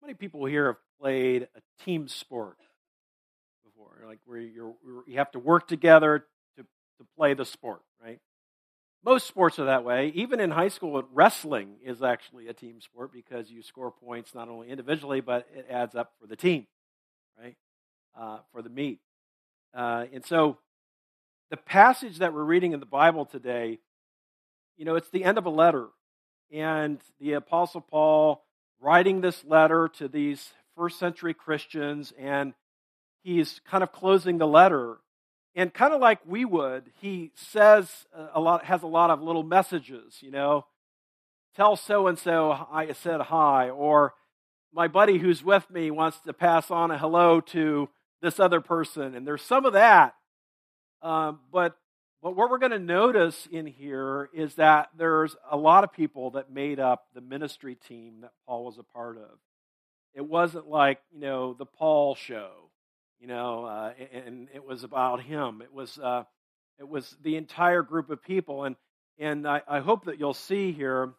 How many people here have played a team sport before? Like where you're, you have to work together to, to play the sport, right? Most sports are that way. Even in high school, wrestling is actually a team sport because you score points not only individually, but it adds up for the team, right? Uh, for the meet. Uh, and so the passage that we're reading in the Bible today, you know, it's the end of a letter. And the Apostle Paul writing this letter to these first century Christians, and he's kind of closing the letter and kind of like we would, he says a lot, has a lot of little messages, you know. Tell so and so I said hi, or my buddy who's with me wants to pass on a hello to this other person. And there's some of that. Um, but, but what we're going to notice in here is that there's a lot of people that made up the ministry team that Paul was a part of. It wasn't like, you know, the Paul show you know, uh, and it was about him. It was uh, it was the entire group of people, and and I, I hope that you'll see here,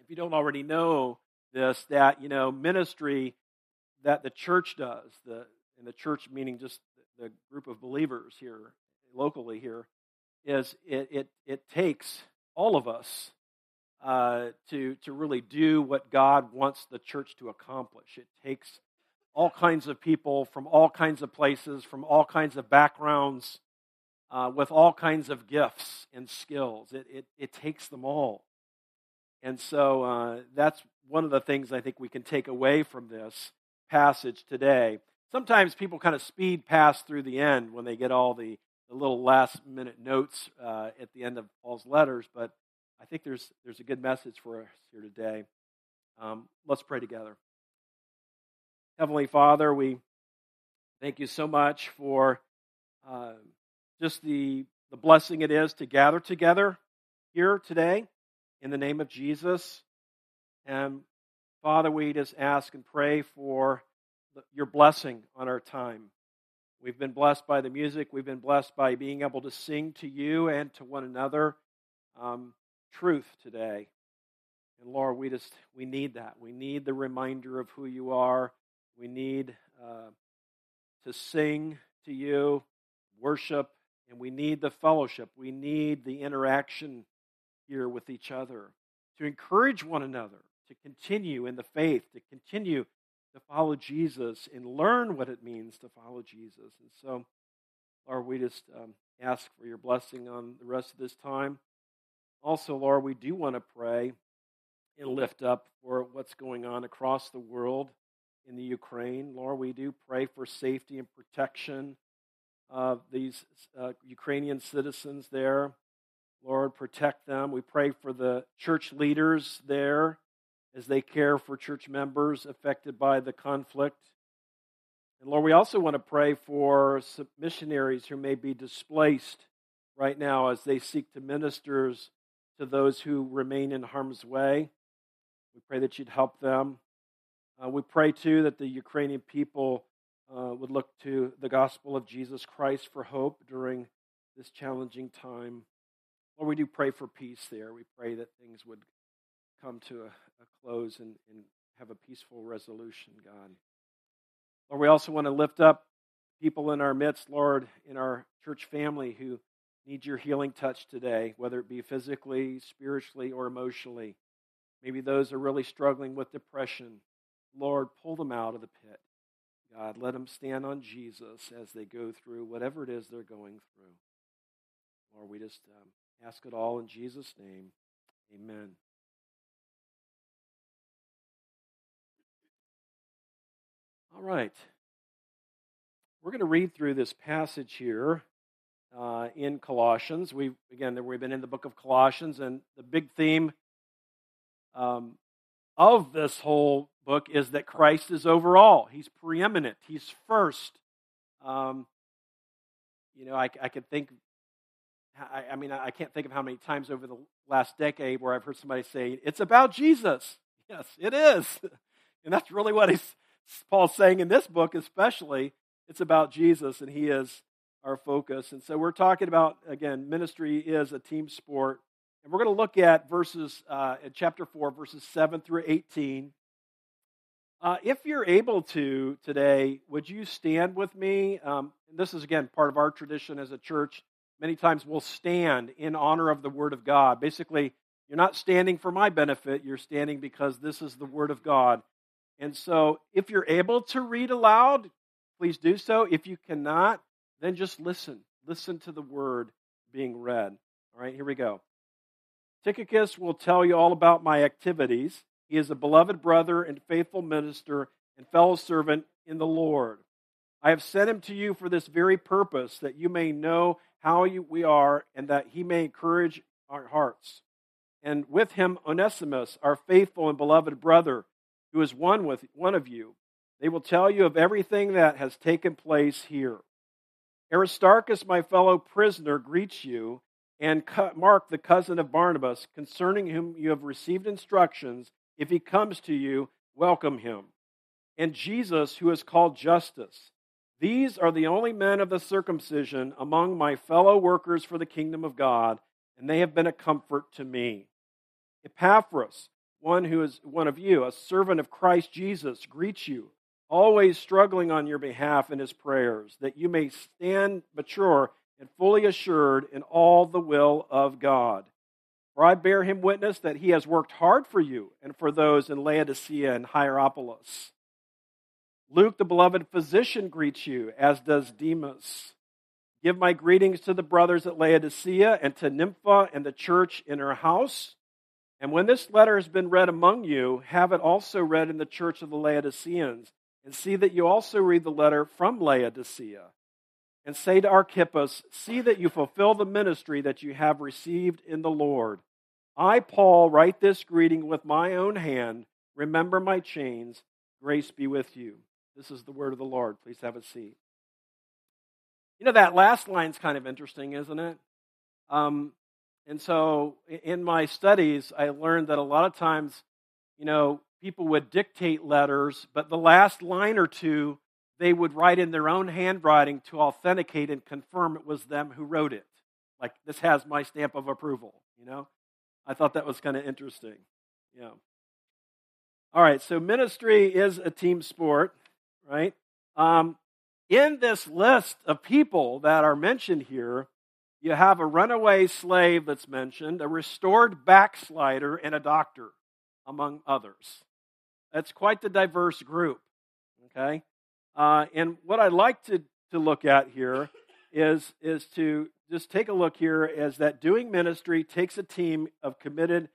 if you don't already know this, that you know ministry that the church does, the and the church meaning just the group of believers here locally here, is it it it takes all of us uh, to to really do what God wants the church to accomplish. It takes all kinds of people from all kinds of places, from all kinds of backgrounds, uh, with all kinds of gifts and skills. It, it, it takes them all. And so uh, that's one of the things I think we can take away from this passage today. Sometimes people kind of speed past through the end when they get all the, the little last minute notes uh, at the end of Paul's letters, but I think there's, there's a good message for us here today. Um, let's pray together. Heavenly Father, we thank you so much for uh, just the, the blessing it is to gather together here today in the name of Jesus. And Father, we just ask and pray for your blessing on our time. We've been blessed by the music. We've been blessed by being able to sing to you and to one another um, truth today. And Lord, we just we need that. We need the reminder of who you are we need uh, to sing to you, worship, and we need the fellowship. We need the interaction here with each other to encourage one another to continue in the faith, to continue to follow Jesus and learn what it means to follow Jesus. And so, Lord, we just um, ask for your blessing on the rest of this time. Also, Lord, we do want to pray and lift up for what's going on across the world in the Ukraine. Lord, we do pray for safety and protection of these uh, Ukrainian citizens there. Lord, protect them. We pray for the church leaders there as they care for church members affected by the conflict. And Lord, we also want to pray for missionaries who may be displaced right now as they seek to minister to those who remain in harm's way. We pray that you'd help them. Uh, we pray too that the Ukrainian people uh, would look to the gospel of Jesus Christ for hope during this challenging time. Lord, we do pray for peace there. We pray that things would come to a, a close and, and have a peaceful resolution, God. Lord, we also want to lift up people in our midst, Lord, in our church family who need your healing touch today, whether it be physically, spiritually, or emotionally. Maybe those are really struggling with depression Lord, pull them out of the pit. God, let them stand on Jesus as they go through whatever it is they're going through. Lord, we just um, ask it all in Jesus' name. Amen. All right. We're going to read through this passage here uh, in Colossians. We again, we've been in the book of Colossians, and the big theme um, of this whole book is that Christ is overall. He's preeminent. He's first. Um, you know, I, I could think, I, I, mean, I can't think of how many times over the last decade where I've heard somebody say, it's about Jesus. Yes, it is. And that's really what he's, Paul's saying in this book, especially. It's about Jesus, and he is our focus. And so we're talking about, again, ministry is a team sport. And we're going to look at verses, uh, in chapter 4, verses 7 through 18. Uh, if you're able to today, would you stand with me? Um, this is, again, part of our tradition as a church. Many times we'll stand in honor of the Word of God. Basically, you're not standing for my benefit, you're standing because this is the Word of God. And so, if you're able to read aloud, please do so. If you cannot, then just listen. Listen to the Word being read. All right, here we go. Tychicus will tell you all about my activities. He is a beloved brother and faithful minister and fellow servant in the Lord. I have sent him to you for this very purpose, that you may know how you, we are and that he may encourage our hearts. And with him, Onesimus, our faithful and beloved brother, who is one with one of you. They will tell you of everything that has taken place here. Aristarchus, my fellow prisoner, greets you, and Mark, the cousin of Barnabas, concerning whom you have received instructions. If he comes to you, welcome him. And Jesus, who is called Justus. These are the only men of the circumcision among my fellow workers for the kingdom of God, and they have been a comfort to me. Epaphras, one who is one of you, a servant of Christ Jesus, greets you, always struggling on your behalf in his prayers, that you may stand mature and fully assured in all the will of God. For I bear him witness that he has worked hard for you and for those in Laodicea and Hierapolis. Luke, the beloved physician, greets you, as does Demas. Give my greetings to the brothers at Laodicea and to Nympha and the church in her house. And when this letter has been read among you, have it also read in the church of the Laodiceans, and see that you also read the letter from Laodicea and say to Archippus, See that you fulfill the ministry that you have received in the Lord. I, Paul, write this greeting with my own hand. Remember my chains. Grace be with you. This is the word of the Lord. Please have a seat. You know, that last line's kind of interesting, isn't it? Um, and so in my studies, I learned that a lot of times, you know, people would dictate letters, but the last line or two they would write in their own handwriting to authenticate and confirm it was them who wrote it. Like, this has my stamp of approval, you know? I thought that was kind of interesting. Yeah. All right, so ministry is a team sport, right? Um, in this list of people that are mentioned here, you have a runaway slave that's mentioned, a restored backslider, and a doctor, among others. That's quite the diverse group, okay? Uh, and what I'd like to, to look at here is, is to just take a look here as that doing ministry takes a team of committed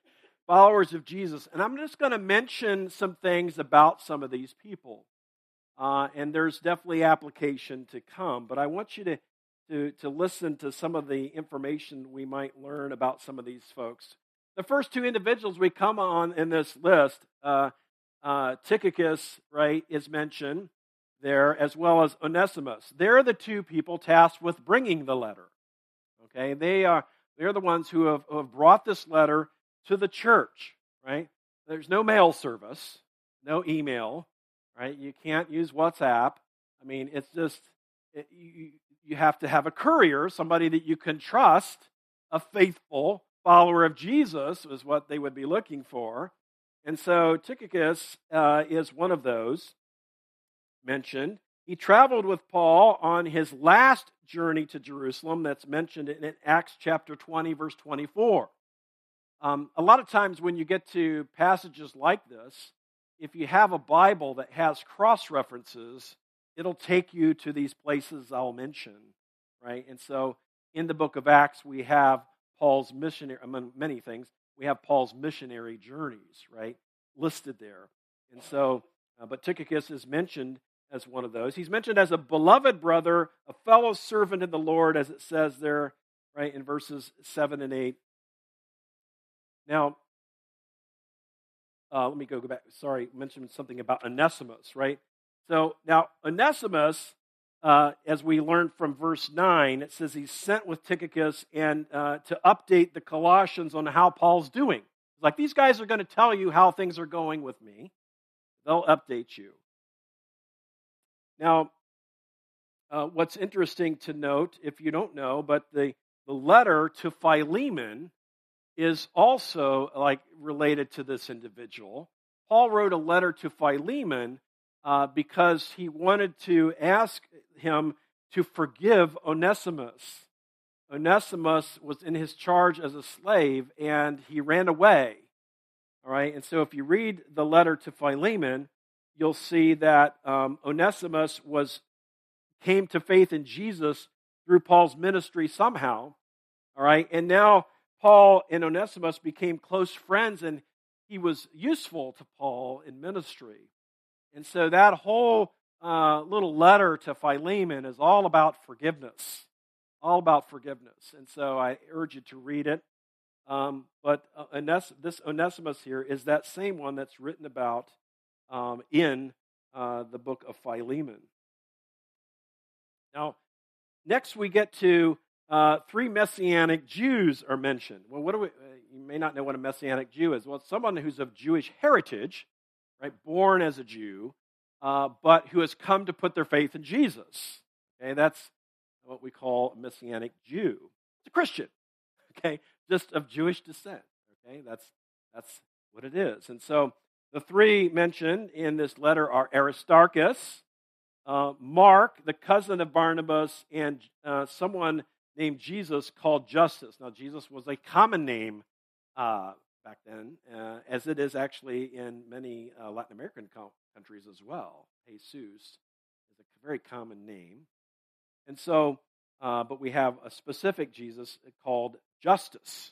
followers of Jesus. And I'm just going to mention some things about some of these people. Uh, and there's definitely application to come, but I want you to, to, to listen to some of the information we might learn about some of these folks. The first two individuals we come on in this list, uh, uh, Tychicus, right, is mentioned there, as well as Onesimus. They're the two people tasked with bringing the letter. Okay, they are they're the ones who have, who have brought this letter to the church. Right? There's no mail service, no email. Right? You can't use WhatsApp. I mean, it's just it, you, you have to have a courier, somebody that you can trust, a faithful follower of Jesus is what they would be looking for. And so Tychicus uh, is one of those mentioned. He traveled with Paul on his last journey to Jerusalem, that's mentioned in Acts chapter 20, verse 24. Um, a lot of times when you get to passages like this, if you have a Bible that has cross references, it'll take you to these places I'll mention, right? And so in the book of Acts, we have Paul's missionary, among many things, we have Paul's missionary journeys, right, listed there. And so, uh, but Tychicus is mentioned as one of those. He's mentioned as a beloved brother, a fellow servant in the Lord, as it says there, right, in verses 7 and 8. Now, uh, let me go back. Sorry, mentioned something about Onesimus, right? So now, Onesimus, uh, as we learned from verse 9, it says he's sent with Tychicus and uh, to update the Colossians on how Paul's doing. Like, these guys are going to tell you how things are going with me, they'll update you. Now, uh, what's interesting to note, if you don't know, but the, the letter to Philemon is also like related to this individual. Paul wrote a letter to Philemon uh, because he wanted to ask him to forgive Onesimus. Onesimus was in his charge as a slave and he ran away. All right, and so if you read the letter to Philemon, you'll see that um, Onesimus was came to faith in Jesus through Paul's ministry somehow. All right, and now Paul and Onesimus became close friends, and he was useful to Paul in ministry. And so that whole uh, little letter to Philemon is all about forgiveness, all about forgiveness. And so I urge you to read it. Um, but uh, Ones- this Onesimus here is that same one that's written about um, in uh, the book of Philemon. Now, next we get to uh, three messianic Jews are mentioned. Well, what do we? Uh, you may not know what a messianic Jew is. Well, someone who's of Jewish heritage, right, born as a Jew, uh, but who has come to put their faith in Jesus. Okay, that's what we call a messianic Jew. It's a Christian, okay, just of Jewish descent. Okay, that's that's what it is. And so the three mentioned in this letter are Aristarchus, uh, Mark, the cousin of Barnabas, and uh, someone named Jesus called Justus. Now, Jesus was a common name uh, back then, uh, as it is actually in many uh, Latin American countries as well. Jesus is a very common name. And so, uh, but we have a specific Jesus called Justus.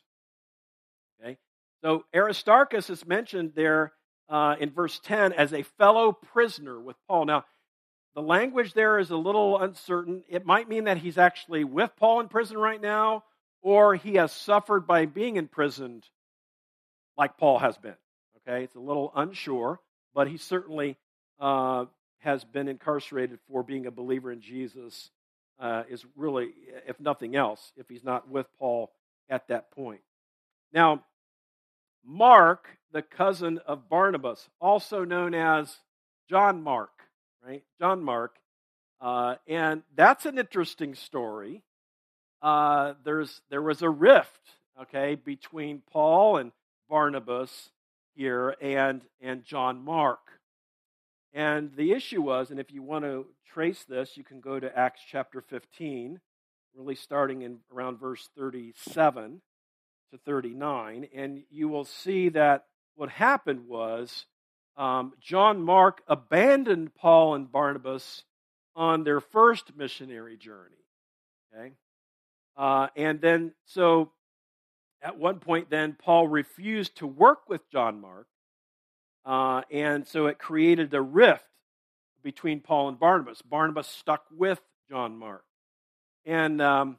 Okay? So Aristarchus is mentioned there uh, in verse 10 as a fellow prisoner with Paul. Now, the language there is a little uncertain. It might mean that he's actually with Paul in prison right now, or he has suffered by being imprisoned like Paul has been. Okay, it's a little unsure, but he certainly uh, has been incarcerated for being a believer in Jesus, uh, is really, if nothing else, if he's not with Paul at that point. Now, Mark, the cousin of Barnabas, also known as John Mark, right? John Mark. Uh, and that's an interesting story. Uh, there's, there was a rift, okay, between Paul and Barnabas here and, and John Mark. And the issue was, and if you want to trace this, you can go to Acts chapter 15, really starting in around verse 37 to 39, and you will see that what happened was um, John Mark abandoned Paul and Barnabas on their first missionary journey. Okay? Uh, and then, so at one point, then Paul refused to work with John Mark. Uh, and so it created a rift between Paul and Barnabas. Barnabas stuck with John Mark. And um,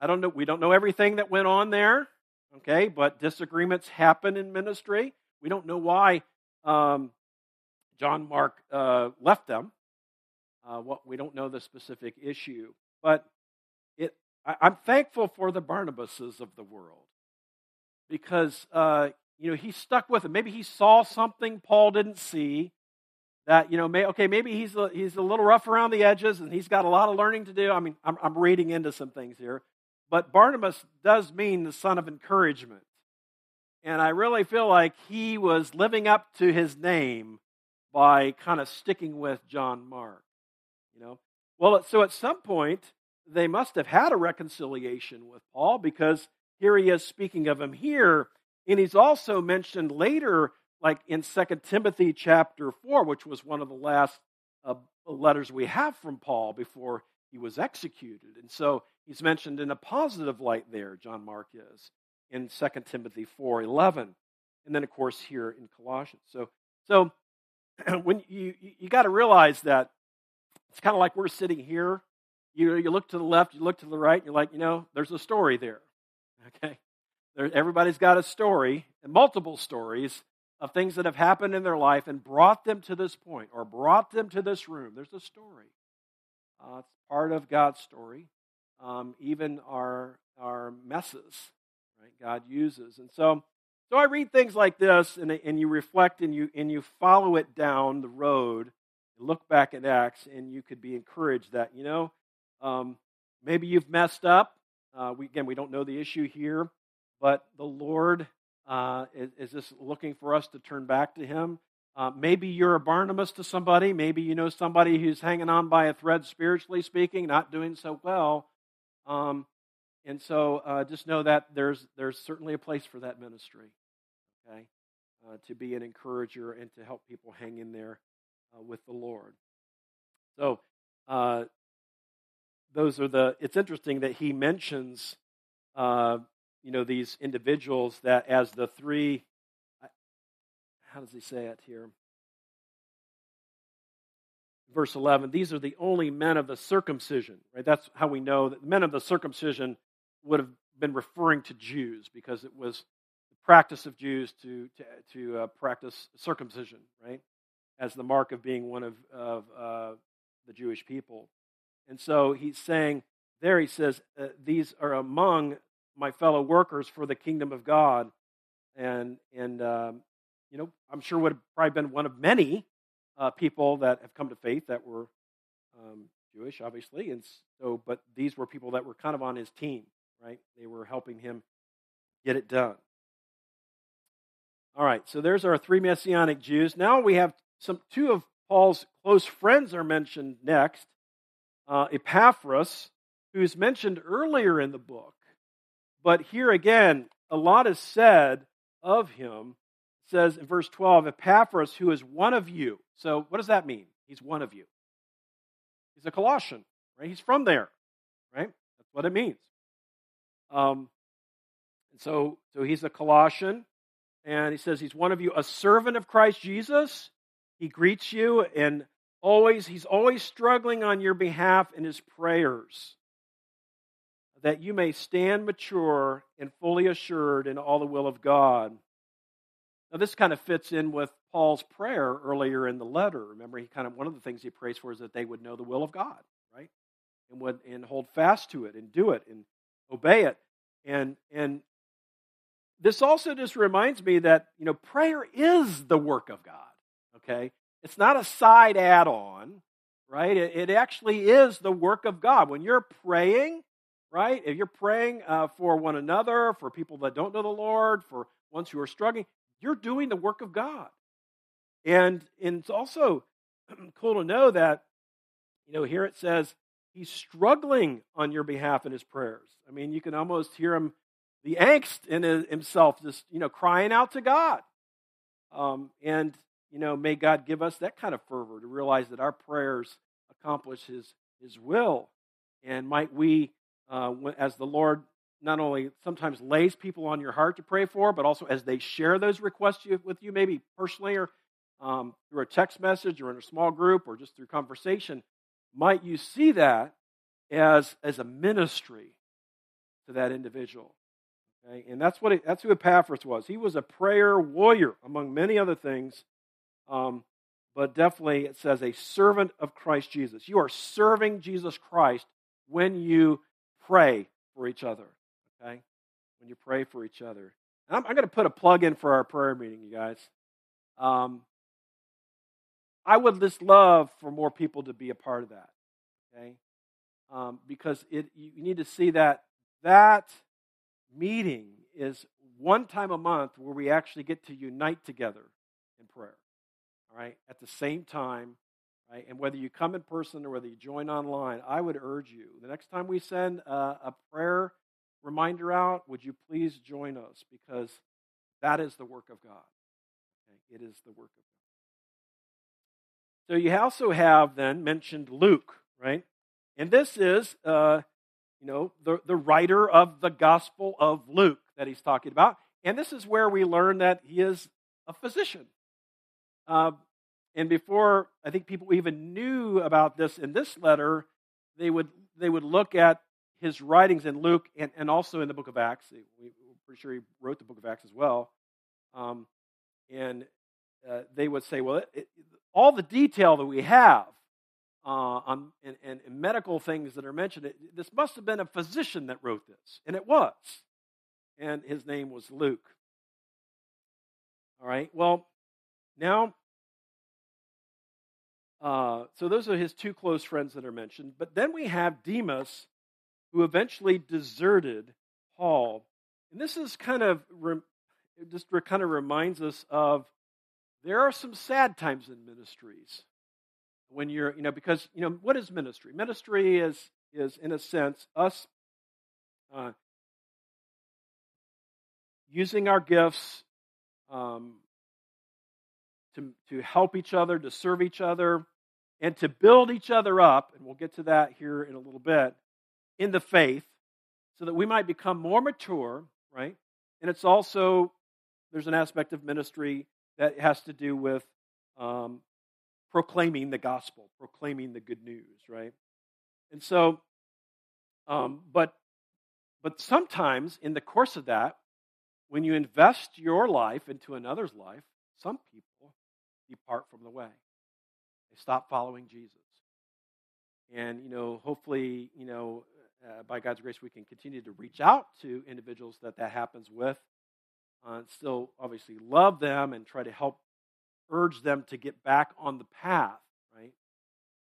I don't know, we don't know everything that went on there, okay, but disagreements happen in ministry. We don't know why um, John Mark uh, left them. Uh, what we don't know the specific issue, but it. I, am thankful for the Barnabases of the world because uh, you know he stuck with it. Maybe he saw something Paul didn't see. That you know, may, okay, maybe he's a, he's a little rough around the edges and he's got a lot of learning to do. I mean, I'm, I'm reading into some things here, but Barnabas does mean the son of encouragement. And I really feel like he was living up to his name by kind of sticking with John Mark. You know? Well, so at some point, they must have had a reconciliation with Paul because here he is speaking of him here. And he's also mentioned later, like in 2 Timothy chapter 4, which was one of the last uh, letters we have from Paul before he was executed. And so he's mentioned in a positive light there, John Mark is in 2 Timothy 4:11, and then of course here in Colossians. So, so when you you got to realize that it's kind of like we're sitting here. You you look to the left, you look to the right, and you're like, you know, there's a story there. Okay, there, everybody's got a story and multiple stories of things that have happened in their life and brought them to this point or brought them to this room. There's a story. Uh, it's part of God's story. Um, even our our messes right? God uses. And so, so I read things like this, and, and you reflect and you, and you follow it down the road, look back at Acts, and you could be encouraged that, you know, um, maybe you've messed up. Uh, we, again, we don't know the issue here, but the Lord Uh, is, is this looking for us to turn back to Him? Uh, maybe you're a Barnabas to somebody. Maybe you know somebody who's hanging on by a thread, spiritually speaking, not doing so well. Um, and so uh, just know that there's, there's certainly a place for that ministry, okay? Uh, to be an encourager and to help people hang in there uh, with the Lord. So, uh, those are the, it's interesting that he mentions, uh, you know, these individuals that as the three how does he say it here? Verse 11, these are the only men of the circumcision, right? That's how we know that men of the circumcision would have been referring to Jews because it was the practice of Jews to, to, to uh, practice circumcision, right? As the mark of being one of, of uh, the Jewish people. And so he's saying there, he says, uh, These are among my fellow workers for the kingdom of God. And, and um, you know, I'm sure would have probably been one of many uh, people that have come to faith that were um, Jewish, obviously, and so, but these were people that were kind of on his team, right? They were helping him get it done. All right, so there's our three messianic Jews. Now we have some two of Paul's close friends are mentioned next. Uh, Epaphras, who's mentioned earlier in the book, but here again, a lot is said of him says in verse 12, Epaphras, who is one of you. So, what does that mean? He's one of you. He's a Colossian, right? He's from there, right? That's what it means. Um, and so, so he's a Colossian, and he says he's one of you, a servant of Christ Jesus. He greets you, and always he's always struggling on your behalf in his prayers, that you may stand mature and fully assured in all the will of God. Now, this kind of fits in with Paul's prayer earlier in the letter. Remember, he kind of one of the things he prays for is that they would know the will of God, right? And would and hold fast to it and do it and obey it. And and this also just reminds me that you know prayer is the work of God. Okay, it's not a side add-on, right? It, it actually is the work of God. When you're praying, right? If you're praying uh, for one another, for people that don't know the Lord, for ones who are struggling, you're doing the work of God. And, and it's also cool to know that, you know, here it says he's struggling on your behalf in his prayers. I mean, you can almost hear him, the angst in himself, just, you know, crying out to God. Um, and, you know, may God give us that kind of fervor to realize that our prayers accomplish his, his will. And might we, uh, as the Lord not only sometimes lays people on your heart to pray for, but also as they share those requests with you, maybe personally or um, through a text message or in a small group or just through conversation, might you see that as, as a ministry to that individual? Okay? And that's, what it, that's who Epaphras was. He was a prayer warrior, among many other things. Um, but definitely it says a servant of Christ Jesus. You are serving Jesus Christ when you pray for each other okay? When you pray for each other. And I'm, I'm going to put a plug in for our prayer meeting, you guys. Um, I would just love for more people to be a part of that, okay? Um, because it, you need to see that that meeting is one time a month where we actually get to unite together all right, at the same time. Right? And whether you come in person or whether you join online, I would urge you the next time we send a, a prayer reminder out, would you please join us? Because that is the work of God. Okay? It is the work of God. So you also have then mentioned Luke, right? And this is, uh, you know, the, the writer of the Gospel of Luke that he's talking about. And this is where we learn that he is a physician. Uh, and before I think people even knew about this in this letter, they would they would look at his writings in Luke and, and also in the book of Acts. We, are pretty sure he wrote the book of Acts as well. Um, and uh, they would say, well, it, it, all the detail that we have uh, on and, and, and, medical things that are mentioned, it, this must have been a physician that wrote this, and it was. And his name was Luke. All right. Well, now, uh, so those are his two close friends that are mentioned. But then we have Demas who eventually deserted Paul. And this is kind of it just kind of reminds us of there are some sad times in ministries when you're, you know, because, you know, what is ministry? Ministry is, is in a sense, us uh, using our gifts um, to, to help each other, to serve each other, and to build each other up, and we'll get to that here in a little bit, in the faith, so that we might become more mature, right? And it's also, there's an aspect of ministry that has to do with um, proclaiming the gospel, proclaiming the good news, right? And so, um, but but sometimes in the course of that, when you invest your life into another's life, some people depart from the way. They stop following Jesus. And, you know, hopefully, you know, uh, by God's grace, we can continue to reach out to individuals that that happens with. Uh, still, obviously, love them and try to help urge them to get back on the path, right?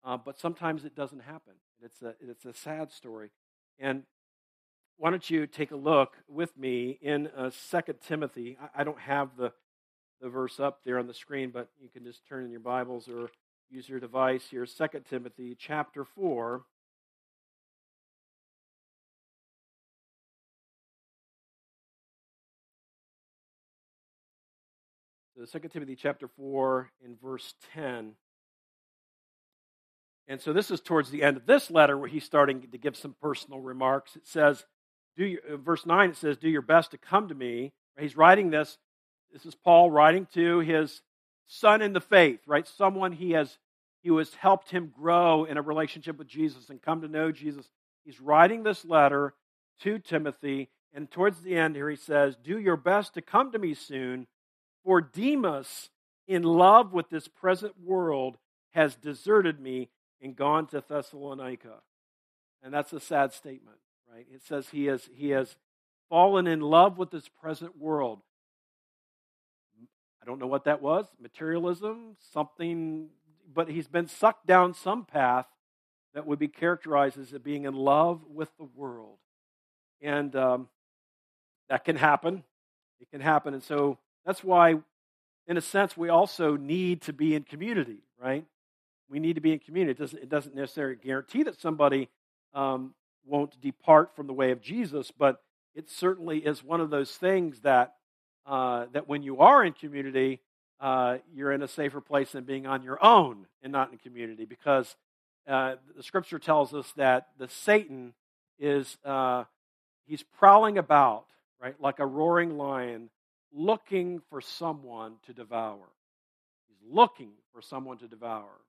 Uh, but sometimes it doesn't happen. It's a, it's a sad story. And why don't you take a look with me in uh, 2 Timothy? I, I don't have the, the verse up there on the screen, but you can just turn in your Bibles or use your device here. 2 Timothy chapter 4. So 2 Timothy chapter 4 in verse 10. And so this is towards the end of this letter where he's starting to give some personal remarks. It says, do your, verse 9 it says do your best to come to me he's writing this this is paul writing to his son in the faith right someone he has he has helped him grow in a relationship with jesus and come to know jesus he's writing this letter to timothy and towards the end here he says do your best to come to me soon for demas in love with this present world has deserted me and gone to thessalonica and that's a sad statement right? It says he has, he has fallen in love with this present world. I don't know what that was materialism, something, but he's been sucked down some path that would be characterized as being in love with the world. And um, that can happen. It can happen. And so that's why, in a sense, we also need to be in community, right? We need to be in community. It doesn't, it doesn't necessarily guarantee that somebody um, won't depart from the way of Jesus, but it certainly is one of those things that uh, that when you are in community, uh, you're in a safer place than being on your own and not in community, because uh, the Scripture tells us that the Satan is uh, he's prowling about, right, like a roaring lion, looking for someone to devour. He's looking for someone to devour,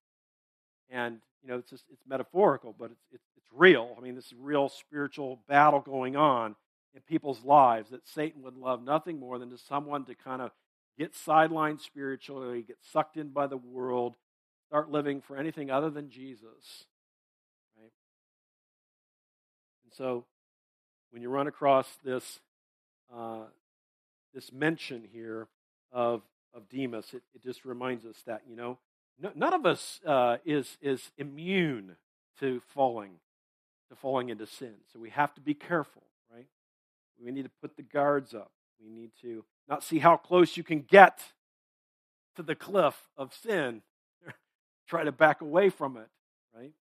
and you know, it's just, it's metaphorical, but it's, it's, it's real. I mean, this is real spiritual battle going on in people's lives that Satan would love nothing more than to someone to kind of get sidelined spiritually, get sucked in by the world, start living for anything other than Jesus. Right? And so, when you run across this uh, this mention here of of Demas, it, it just reminds us that you know none of us uh, is, is immune to falling, to falling into sin. So we have to be careful? We need to put the guards up. We need to not see how close you can get to the cliff of sin. Try to back away from it, right?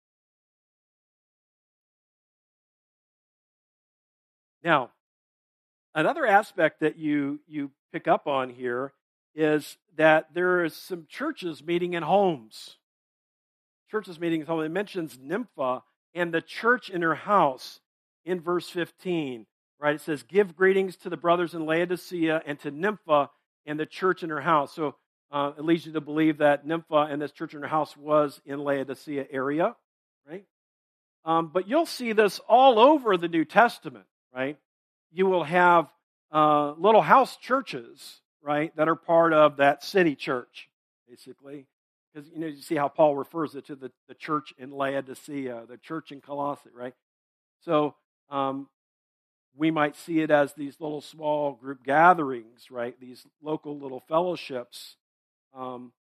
Now, another aspect that you, you pick up on here is that there is some churches meeting in homes. Churches meeting in homes. It mentions Nympha and the church in her house in verse 15. Right? It says, Give greetings to the brothers in Laodicea and to Nympha and the church in her house. So uh, it leads you to believe that Nympha and this church in her house was in Laodicea area, right? Um, but you'll see this all over the New Testament, right? You will have uh, little house churches right, that are part of that city church, basically. Because, you know, you see how Paul refers it to the, the church in Laodicea, the church in Colossae, right? So um, we might see it as these little small group gatherings, right? These local little fellowships. Um,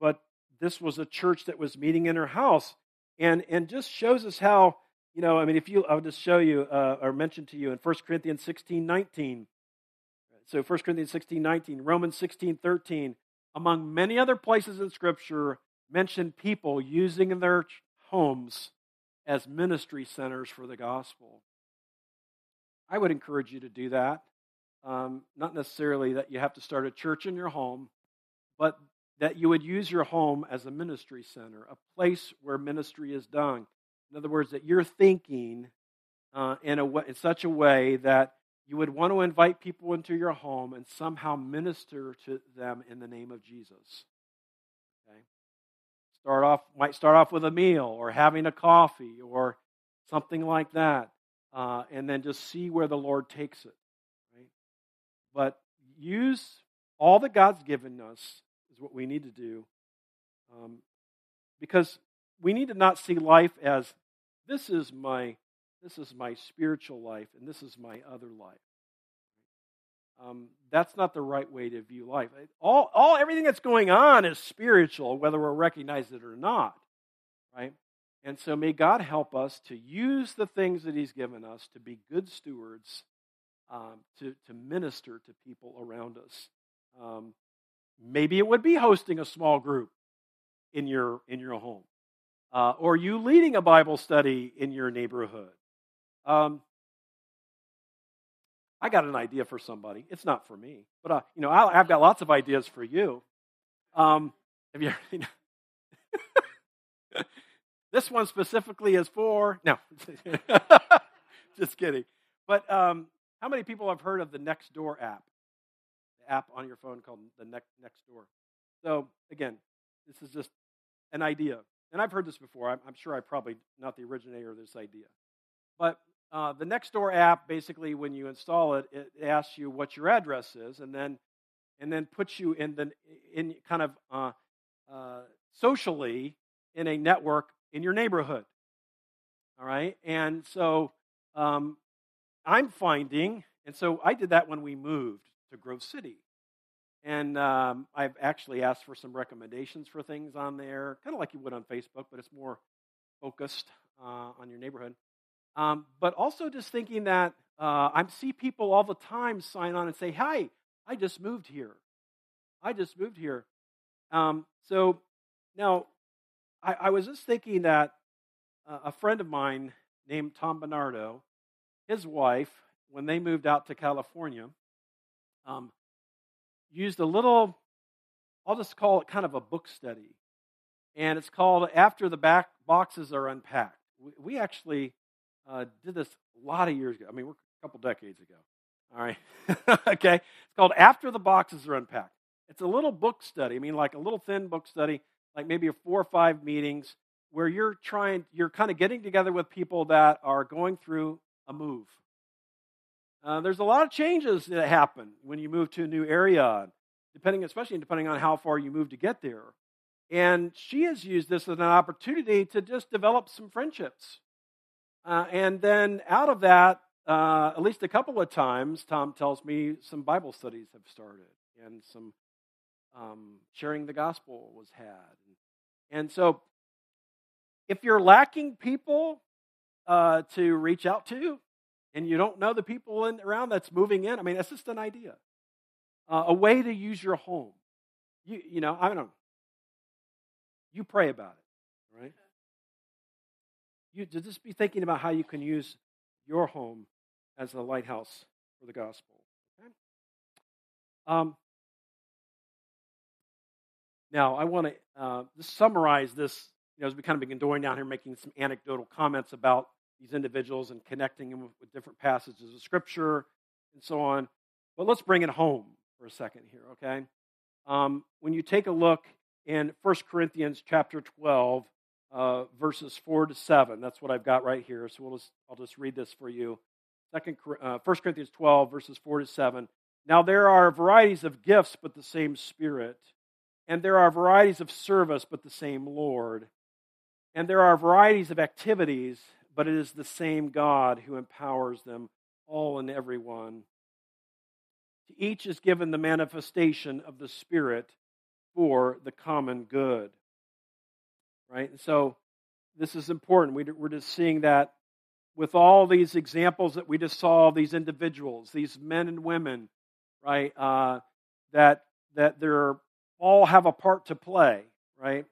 but this was a church that was meeting in her house and, and just shows us how, you know, I mean, if you, I'll just show you uh, or mention to you in 1 Corinthians 16 19 so 1 Corinthians 16, 19, Romans 16, 13, among many other places in Scripture, mention people using their homes as ministry centers for the gospel. I would encourage you to do that. Um, not necessarily that you have to start a church in your home, but that you would use your home as a ministry center, a place where ministry is done. In other words, that you're thinking uh, in, a way, in such a way that you would want to invite people into your home and somehow minister to them in the name of Jesus. Okay? Start off might start off with a meal or having a coffee or something like that, uh, and then just see where the Lord takes it. Right? But use all that God's given us is what we need to do, um, because we need to not see life as this is my this is my spiritual life and this is my other life. Um, that's not the right way to view life. All, all everything that's going on is spiritual, whether we recognize it or not, right? And so may God help us to use the things that He's given us to be good stewards, um, to, to minister to people around us. Um, maybe it would be hosting a small group in your in your home, uh, or you leading a Bible study in your neighborhood. Um, I got an idea for somebody. It's not for me, but uh, you know, I, have got lots of ideas for you. Um, have you? Ever, this one specifically is for no, just kidding. But um, how many people have heard of the Nextdoor app? The app on your phone called the Next Nextdoor. So again, this is just an idea, and I've heard this before. I'm, I'm sure I'm probably not the originator of this idea, but uh, the Nextdoor app, basically, when you install it, it asks you what your address is, and then and then puts you in the in kind of uh, uh, socially in a network in your neighborhood. All right, and so um, I'm finding, and so I did that when we moved to Grove City, and um, I've actually asked for some recommendations for things on there, kind of like you would on Facebook, but it's more focused uh, on your neighborhood. Um, but also just thinking that uh, I see people all the time sign on and say, Hi, I just moved here. I just moved here. Um, so now I, I, was just thinking that uh, a friend of mine named Tom Bernardo, his wife, when they moved out to California, um, used a little, I'll just call it kind of a book study. And it's called After the Back Boxes Are Unpacked. We, we actually uh, did this a lot of years ago. I mean, we're a couple decades ago. All right. okay. It's called After the Boxes Are Unpacked. It's a little book study. I mean, like a little thin book study, like maybe four or five meetings where you're trying, you're kind of getting together with people that are going through a move. Uh, there's a lot of changes that happen when you move to a new area, depending, especially depending on how far you move to get there. And she has used this as an opportunity to just develop some friendships uh, and then out of that, uh, at least a couple of times, Tom tells me some Bible studies have started and some um, sharing the gospel was had. And so, if you're lacking people uh, to reach out to, and you don't know the people in, around that's moving in, I mean, that's just an idea. Uh, a way to use your home. You, you know, I don't know. You pray about it, right? you just be thinking about how you can use your home as a lighthouse for the gospel. Okay? Um, now, I want to uh, summarize this, you know, as we kind of begin going down here, making some anecdotal comments about these individuals and connecting them with, with different passages of Scripture and so on. But let's bring it home for a second here, okay? Um, when you take a look in 1 Corinthians chapter 12, uh, verses 4 to 7. That's what I've got right here. So we'll just, I'll just read this for you. Second, uh, 1 Corinthians 12, verses 4 to 7. Now there are varieties of gifts, but the same Spirit. And there are varieties of service, but the same Lord. And there are varieties of activities, but it is the same God who empowers them all and every one. To each is given the manifestation of the Spirit for the common good right? And so this is important. We're just seeing that with all these examples that we just saw, these individuals, these men and women right? Uh, that that they're all have a part to play, right?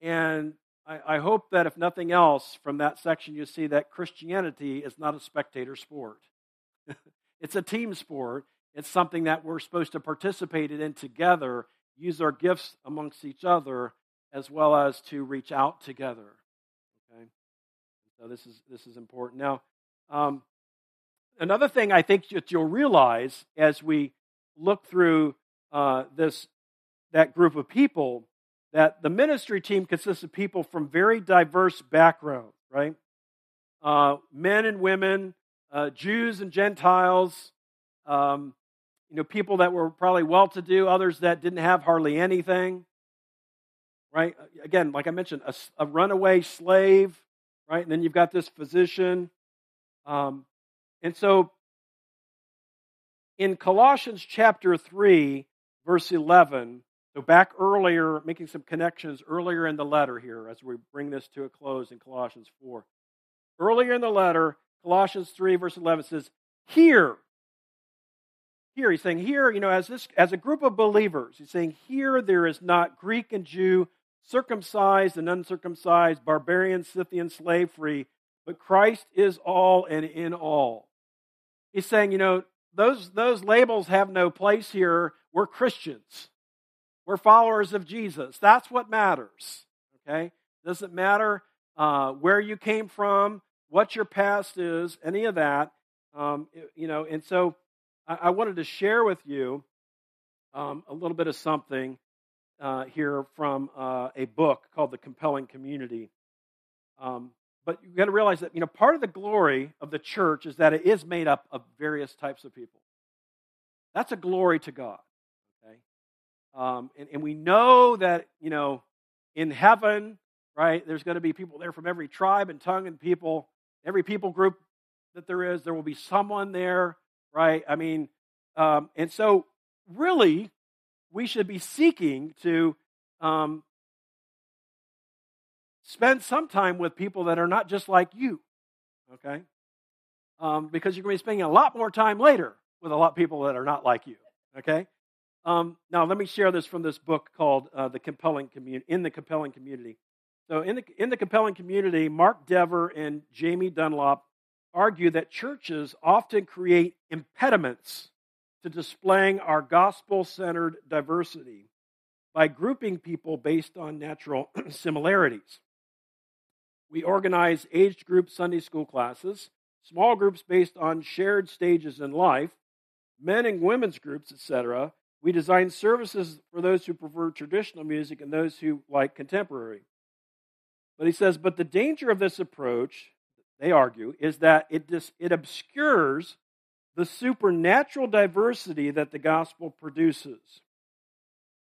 And I, I hope that if nothing else from that section, you see that Christianity is not a spectator sport. it's a team sport. It's something that we're supposed to participate in together, use our gifts amongst each other, as well as to reach out together. Okay, so this is this is important. Now, um, another thing I think that you'll realize as we look through uh, this that group of people that the ministry team consists of people from very diverse backgrounds, right? Uh, men and women, uh, Jews and Gentiles, um, you know, people that were probably well to do, others that didn't have hardly anything, right? Again, like I mentioned, a, a runaway slave, right? And then you've got this physician. Um, and so in Colossians chapter 3, verse 11, so, back earlier, making some connections earlier in the letter here as we bring this to a close in Colossians 4. Earlier in the letter, Colossians 3, verse 11 says, Here, here, he's saying, here, you know, as, this, as a group of believers, he's saying, here there is not Greek and Jew, circumcised and uncircumcised, barbarian, Scythian, slave free, but Christ is all and in all. He's saying, you know, those, those labels have no place here. We're Christians. We're followers of Jesus. That's what matters. Okay? Doesn't matter uh, where you came from, what your past is, any of that. Um, you know, and so I, I, wanted to share with you um, a little bit of something uh, here from uh, a book called The Compelling Community. Um, but you've got to realize that you know part of the glory of the church is that it is made up of various types of people. That's a glory to God. Um, and, and we know that, you know, in heaven, right, there's going to be people there from every tribe and tongue and people, every people group that there is. There will be someone there, right? I mean, um, and so really, we should be seeking to um, spend some time with people that are not just like you, okay? Um, because you're going to be spending a lot more time later with a lot of people that are not like you, okay? Um, now, let me share this from this book called uh, "The Compelling Community." In the Compelling Community, so in the in the Compelling Community, Mark Dever and Jamie Dunlop argue that churches often create impediments to displaying our gospel-centered diversity by grouping people based on natural similarities. We organize age group Sunday school classes, small groups based on shared stages in life, men and women's groups, etc we design services for those who prefer traditional music and those who like contemporary. But he says, but the danger of this approach, they argue, is that it, dis, it obscures the supernatural diversity that the gospel produces.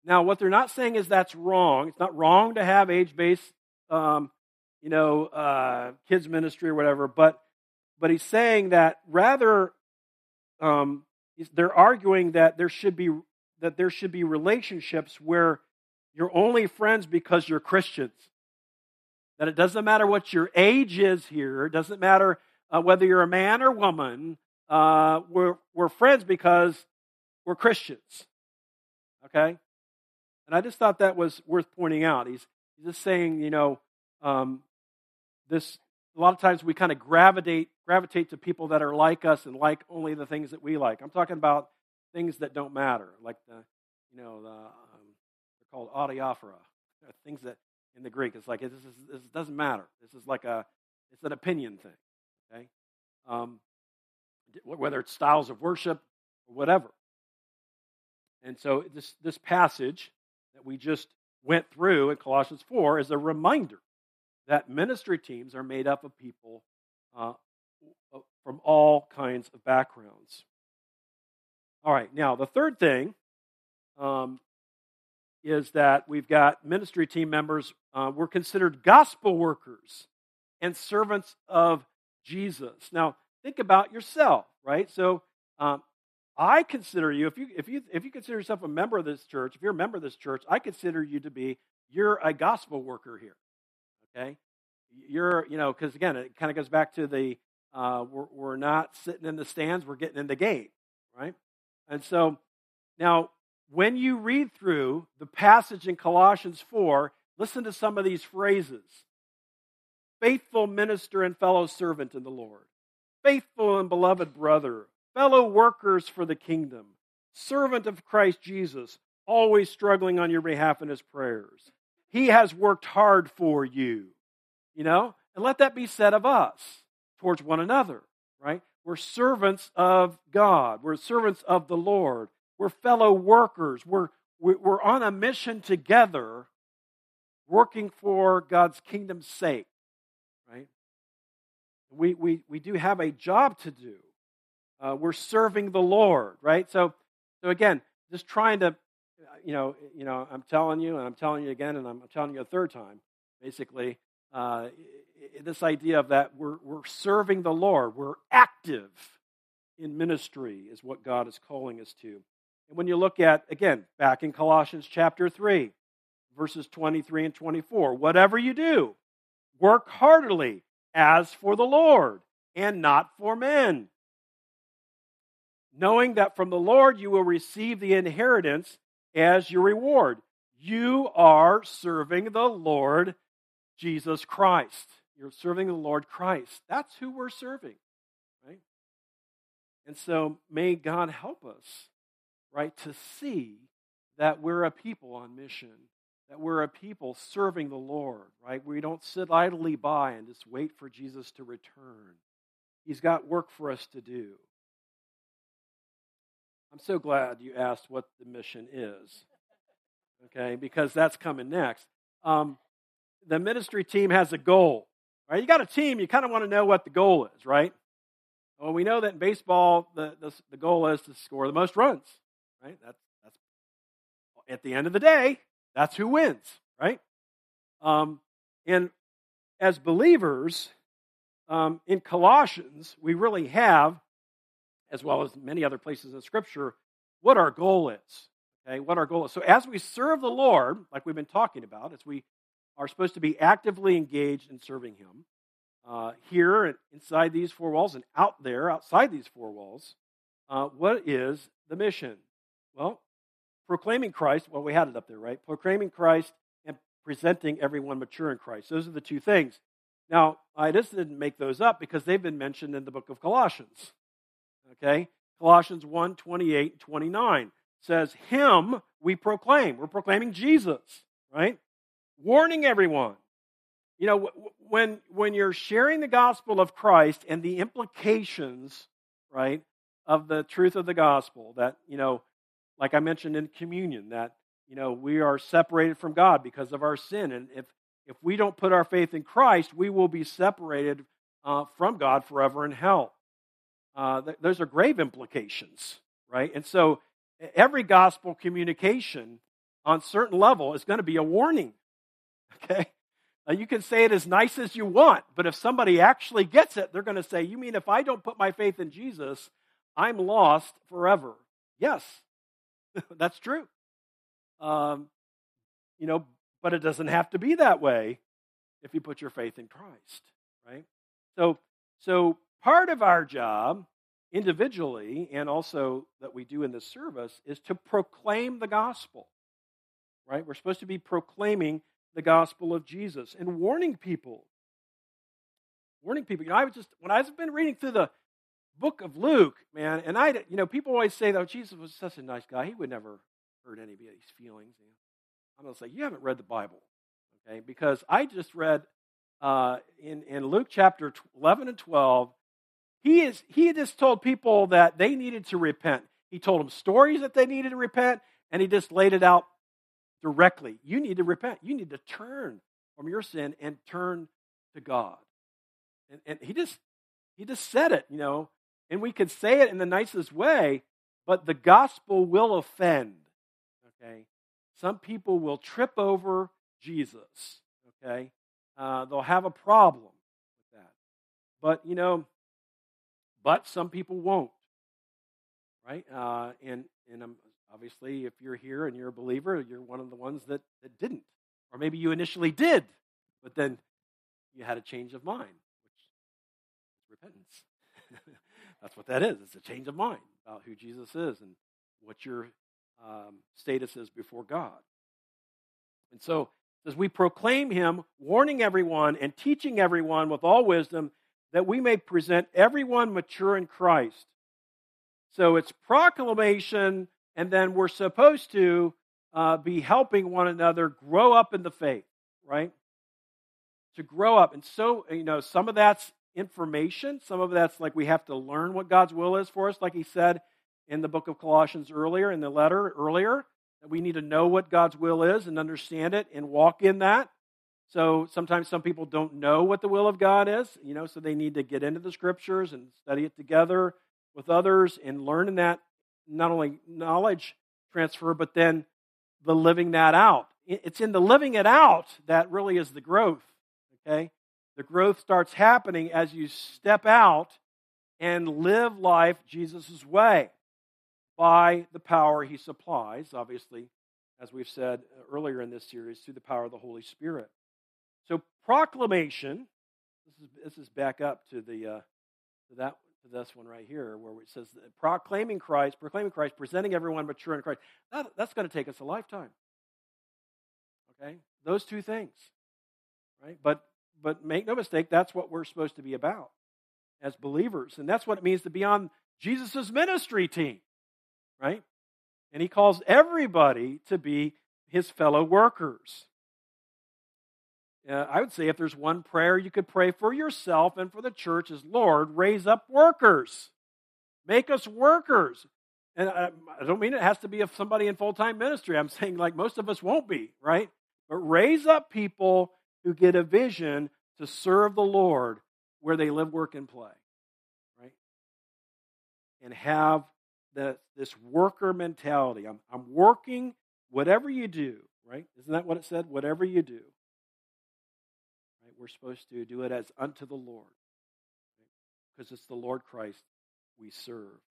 Now, what they're not saying is that's wrong. It's not wrong to have age-based, um, you know, uh, kids ministry or whatever. But but he's saying that rather, um, they're arguing that there should be that there should be relationships where you're only friends because you're Christians. That it doesn't matter what your age is here, it doesn't matter uh, whether you're a man or woman, uh, we're, we're friends because we're Christians. Okay? And I just thought that was worth pointing out. He's, he's just saying, you know, um, this, a lot of times we kind of gravitate, gravitate to people that are like us and like only the things that we like. I'm talking about things that don't matter, like the, you know, the, um, they're called adiaphora, things that in the Greek, it's like, this, is, this doesn't matter. This is like a, it's an opinion thing, okay? Um, whether it's styles of worship or whatever. And so this, this passage that we just went through in Colossians 4 is a reminder that ministry teams are made up of people uh, from all kinds of backgrounds. All right, now the third thing um, is that we've got ministry team members. Uh, we're considered gospel workers and servants of Jesus. Now, think about yourself, right? So, um, I consider you if you if you if you consider yourself a member of this church, if you're a member of this church, I consider you to be you're a gospel worker here. Okay, you're you know because again it kind of goes back to the uh, we're, we're not sitting in the stands, we're getting in the game, right? And so now, when you read through the passage in Colossians 4, listen to some of these phrases. Faithful minister and fellow servant in the Lord, faithful and beloved brother, fellow workers for the kingdom, servant of Christ Jesus, always struggling on your behalf in his prayers. He has worked hard for you, you know, and let that be said of us towards one another, right? We're servants of God, we're servants of the Lord, we're fellow workers, we're, we're on a mission together, working for God's kingdom's sake right? we, we, we do have a job to do. Uh, we're serving the Lord, right? So, so again, just trying to, you know, you know, I'm telling you, and I'm telling you again, and I'm telling you a third time, basically, uh, this idea of that we're, we're serving the Lord, we're active in ministry is what God is calling us to. And when you look at, again, back in Colossians chapter 3, verses 23 and 24, whatever you do, work heartily as for the Lord and not for men. Knowing that from the Lord you will receive the inheritance as your reward. You are serving the Lord Jesus Christ. You're serving the Lord Christ. That's who we're serving, right? And so may God help us, right, to see that we're a people on mission that we're a people serving the Lord, right? We don't sit idly by and just wait for Jesus to return. He's got work for us to do. I'm so glad you asked what the mission is, okay, because that's coming next. Um, the ministry team has a goal, right? You got a team, you kind of want to know what the goal is, right? Well, we know that in baseball, the, the, the goal is to score the most runs, right? That's, that's at the end of the day, that's who wins, right? Um, and as believers, um, in Colossians, we really have, as well as many other places in Scripture, what our goal is. Okay, what our goal is. So as we serve the Lord, like we've been talking about, as we are supposed to be actively engaged in serving Him, uh, here inside these four walls and out there outside these four walls, uh, what is the mission? Well, proclaiming Christ, well, we had it up there, right? Proclaiming Christ and presenting everyone mature in Christ. Those are the two things. Now, I just didn't make those up because they've been mentioned in the book of Colossians. Okay? Colossians 1 28 29 says, Him we proclaim. We're proclaiming Jesus, right? Warning everyone. You know, when, when you're sharing the gospel of Christ and the implications, right, of the truth of the gospel, that, you know, like I mentioned in communion, that you know we are separated from God because of our sin, and if if we don't put our faith in Christ, we will be separated uh, from God forever in hell. Uh, th- those are grave implications, right? And so every gospel communication on certain level is going to be a warning. Okay, uh, you can say it as nice as you want, but if somebody actually gets it, they're going to say, "You mean if I don't put my faith in Jesus, I'm lost forever?" Yes, That's true. Um, you know, but it doesn't have to be that way if you put your faith in Christ, right? So, so part of our job individually and also that we do in this service is to proclaim the gospel, right? We're supposed to be proclaiming the gospel of Jesus and warning people. Warning people. You know, I was just, when I've been reading through the book of Luke, man, and I, you know, people always say that Jesus was such a nice guy. He would never hurt anybody's feelings. You know? I'm going to say, you haven't read the Bible, okay? Because I just read uh, in, in Luke chapter 11 and 12, he, is, he just told people that they needed to repent. He told them stories that they needed to repent, and he just laid it out directly. You need to repent. You need to turn from your sin and turn to God. And, and he just he just said it, you know. And we could say it in the nicest way, but the gospel will offend. Okay? Some people will trip over Jesus. Okay? Uh, they'll have a problem with that. But, you know, but some people won't. Right? Uh, and and um, obviously, if you're here and you're a believer, you're one of the ones that, that didn't. Or maybe you initially did, but then you had a change of mind, which is repentance. That's what that is. It's a change of mind about who Jesus is and what your um, status is before God. And so, as we proclaim him, warning everyone and teaching everyone with all wisdom, that we may present everyone mature in Christ. So it's proclamation, and then we're supposed to uh, be helping one another grow up in the faith, right? To grow up. And so, you know, some of that's information, some of that's like we have to learn what God's will is for us, like he said in the book of Colossians earlier, in the letter earlier, that we need to know what God's will is and understand it and walk in that. So sometimes some people don't know what the will of God is, you know, so they need to get into the scriptures and study it together with others and learn in that not only knowledge transfer, but then the living that out. It's in the living it out that really is the growth. Okay? The growth starts happening as you step out and live life Jesus' way by the power he supplies, obviously, as we've said earlier in this series, through the power of the Holy Spirit. So proclamation, this is, this is back up to the uh, to that to this one right here, where it says proclaiming Christ, proclaiming Christ, presenting everyone mature in Christ. That, that's going to take us a lifetime. Okay, those two things, right? But but make no mistake, that's what we're supposed to be about as believers, and that's what it means to be on Jesus' ministry team, right? And he calls everybody to be his fellow workers. Uh, I would say if there's one prayer you could pray for yourself and for the church is, Lord, raise up workers. Make us workers. And I, I don't mean it has to be somebody in full time ministry. I'm saying like most of us won't be, right? But raise up people who get a vision to serve the Lord where they live, work, and play, right? And have the, this worker mentality. I'm, I'm working whatever you do, right? Isn't that what it said? Whatever you do. We're supposed to do it as unto the Lord. Because right? it's the Lord Christ we serve.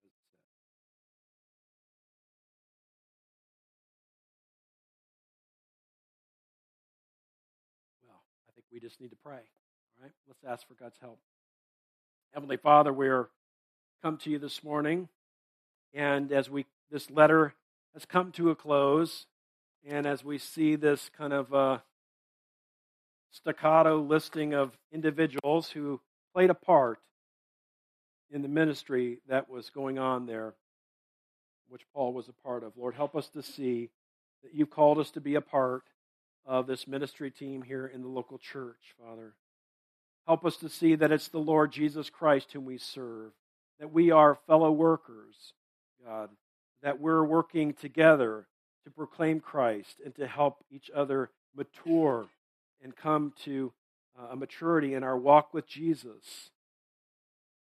Well, I think we just need to pray. All right? Let's ask for God's help. Heavenly Father, we're come to you this morning, and as we this letter has come to a close, and as we see this kind of uh, staccato listing of individuals who played a part in the ministry that was going on there, which Paul was a part of. Lord, help us to see that you've called us to be a part of this ministry team here in the local church, Father. Help us to see that it's the Lord Jesus Christ whom we serve, that we are fellow workers, God, that we're working together to proclaim Christ and to help each other mature and come to uh, a maturity in our walk with Jesus.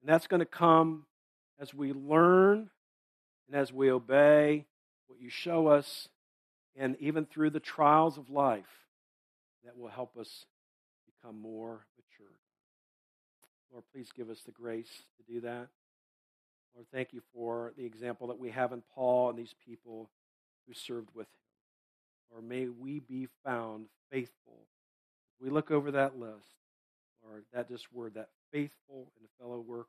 And that's going to come as we learn and as we obey what you show us and even through the trials of life that will help us become more mature. Lord, please give us the grace to do that. Lord, thank you for the example that we have in Paul and these people who served with him. Or may we be found faithful. We look over that list, or that just word, that faithful and fellow worker,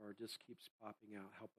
Lord, just keeps popping out. Help us.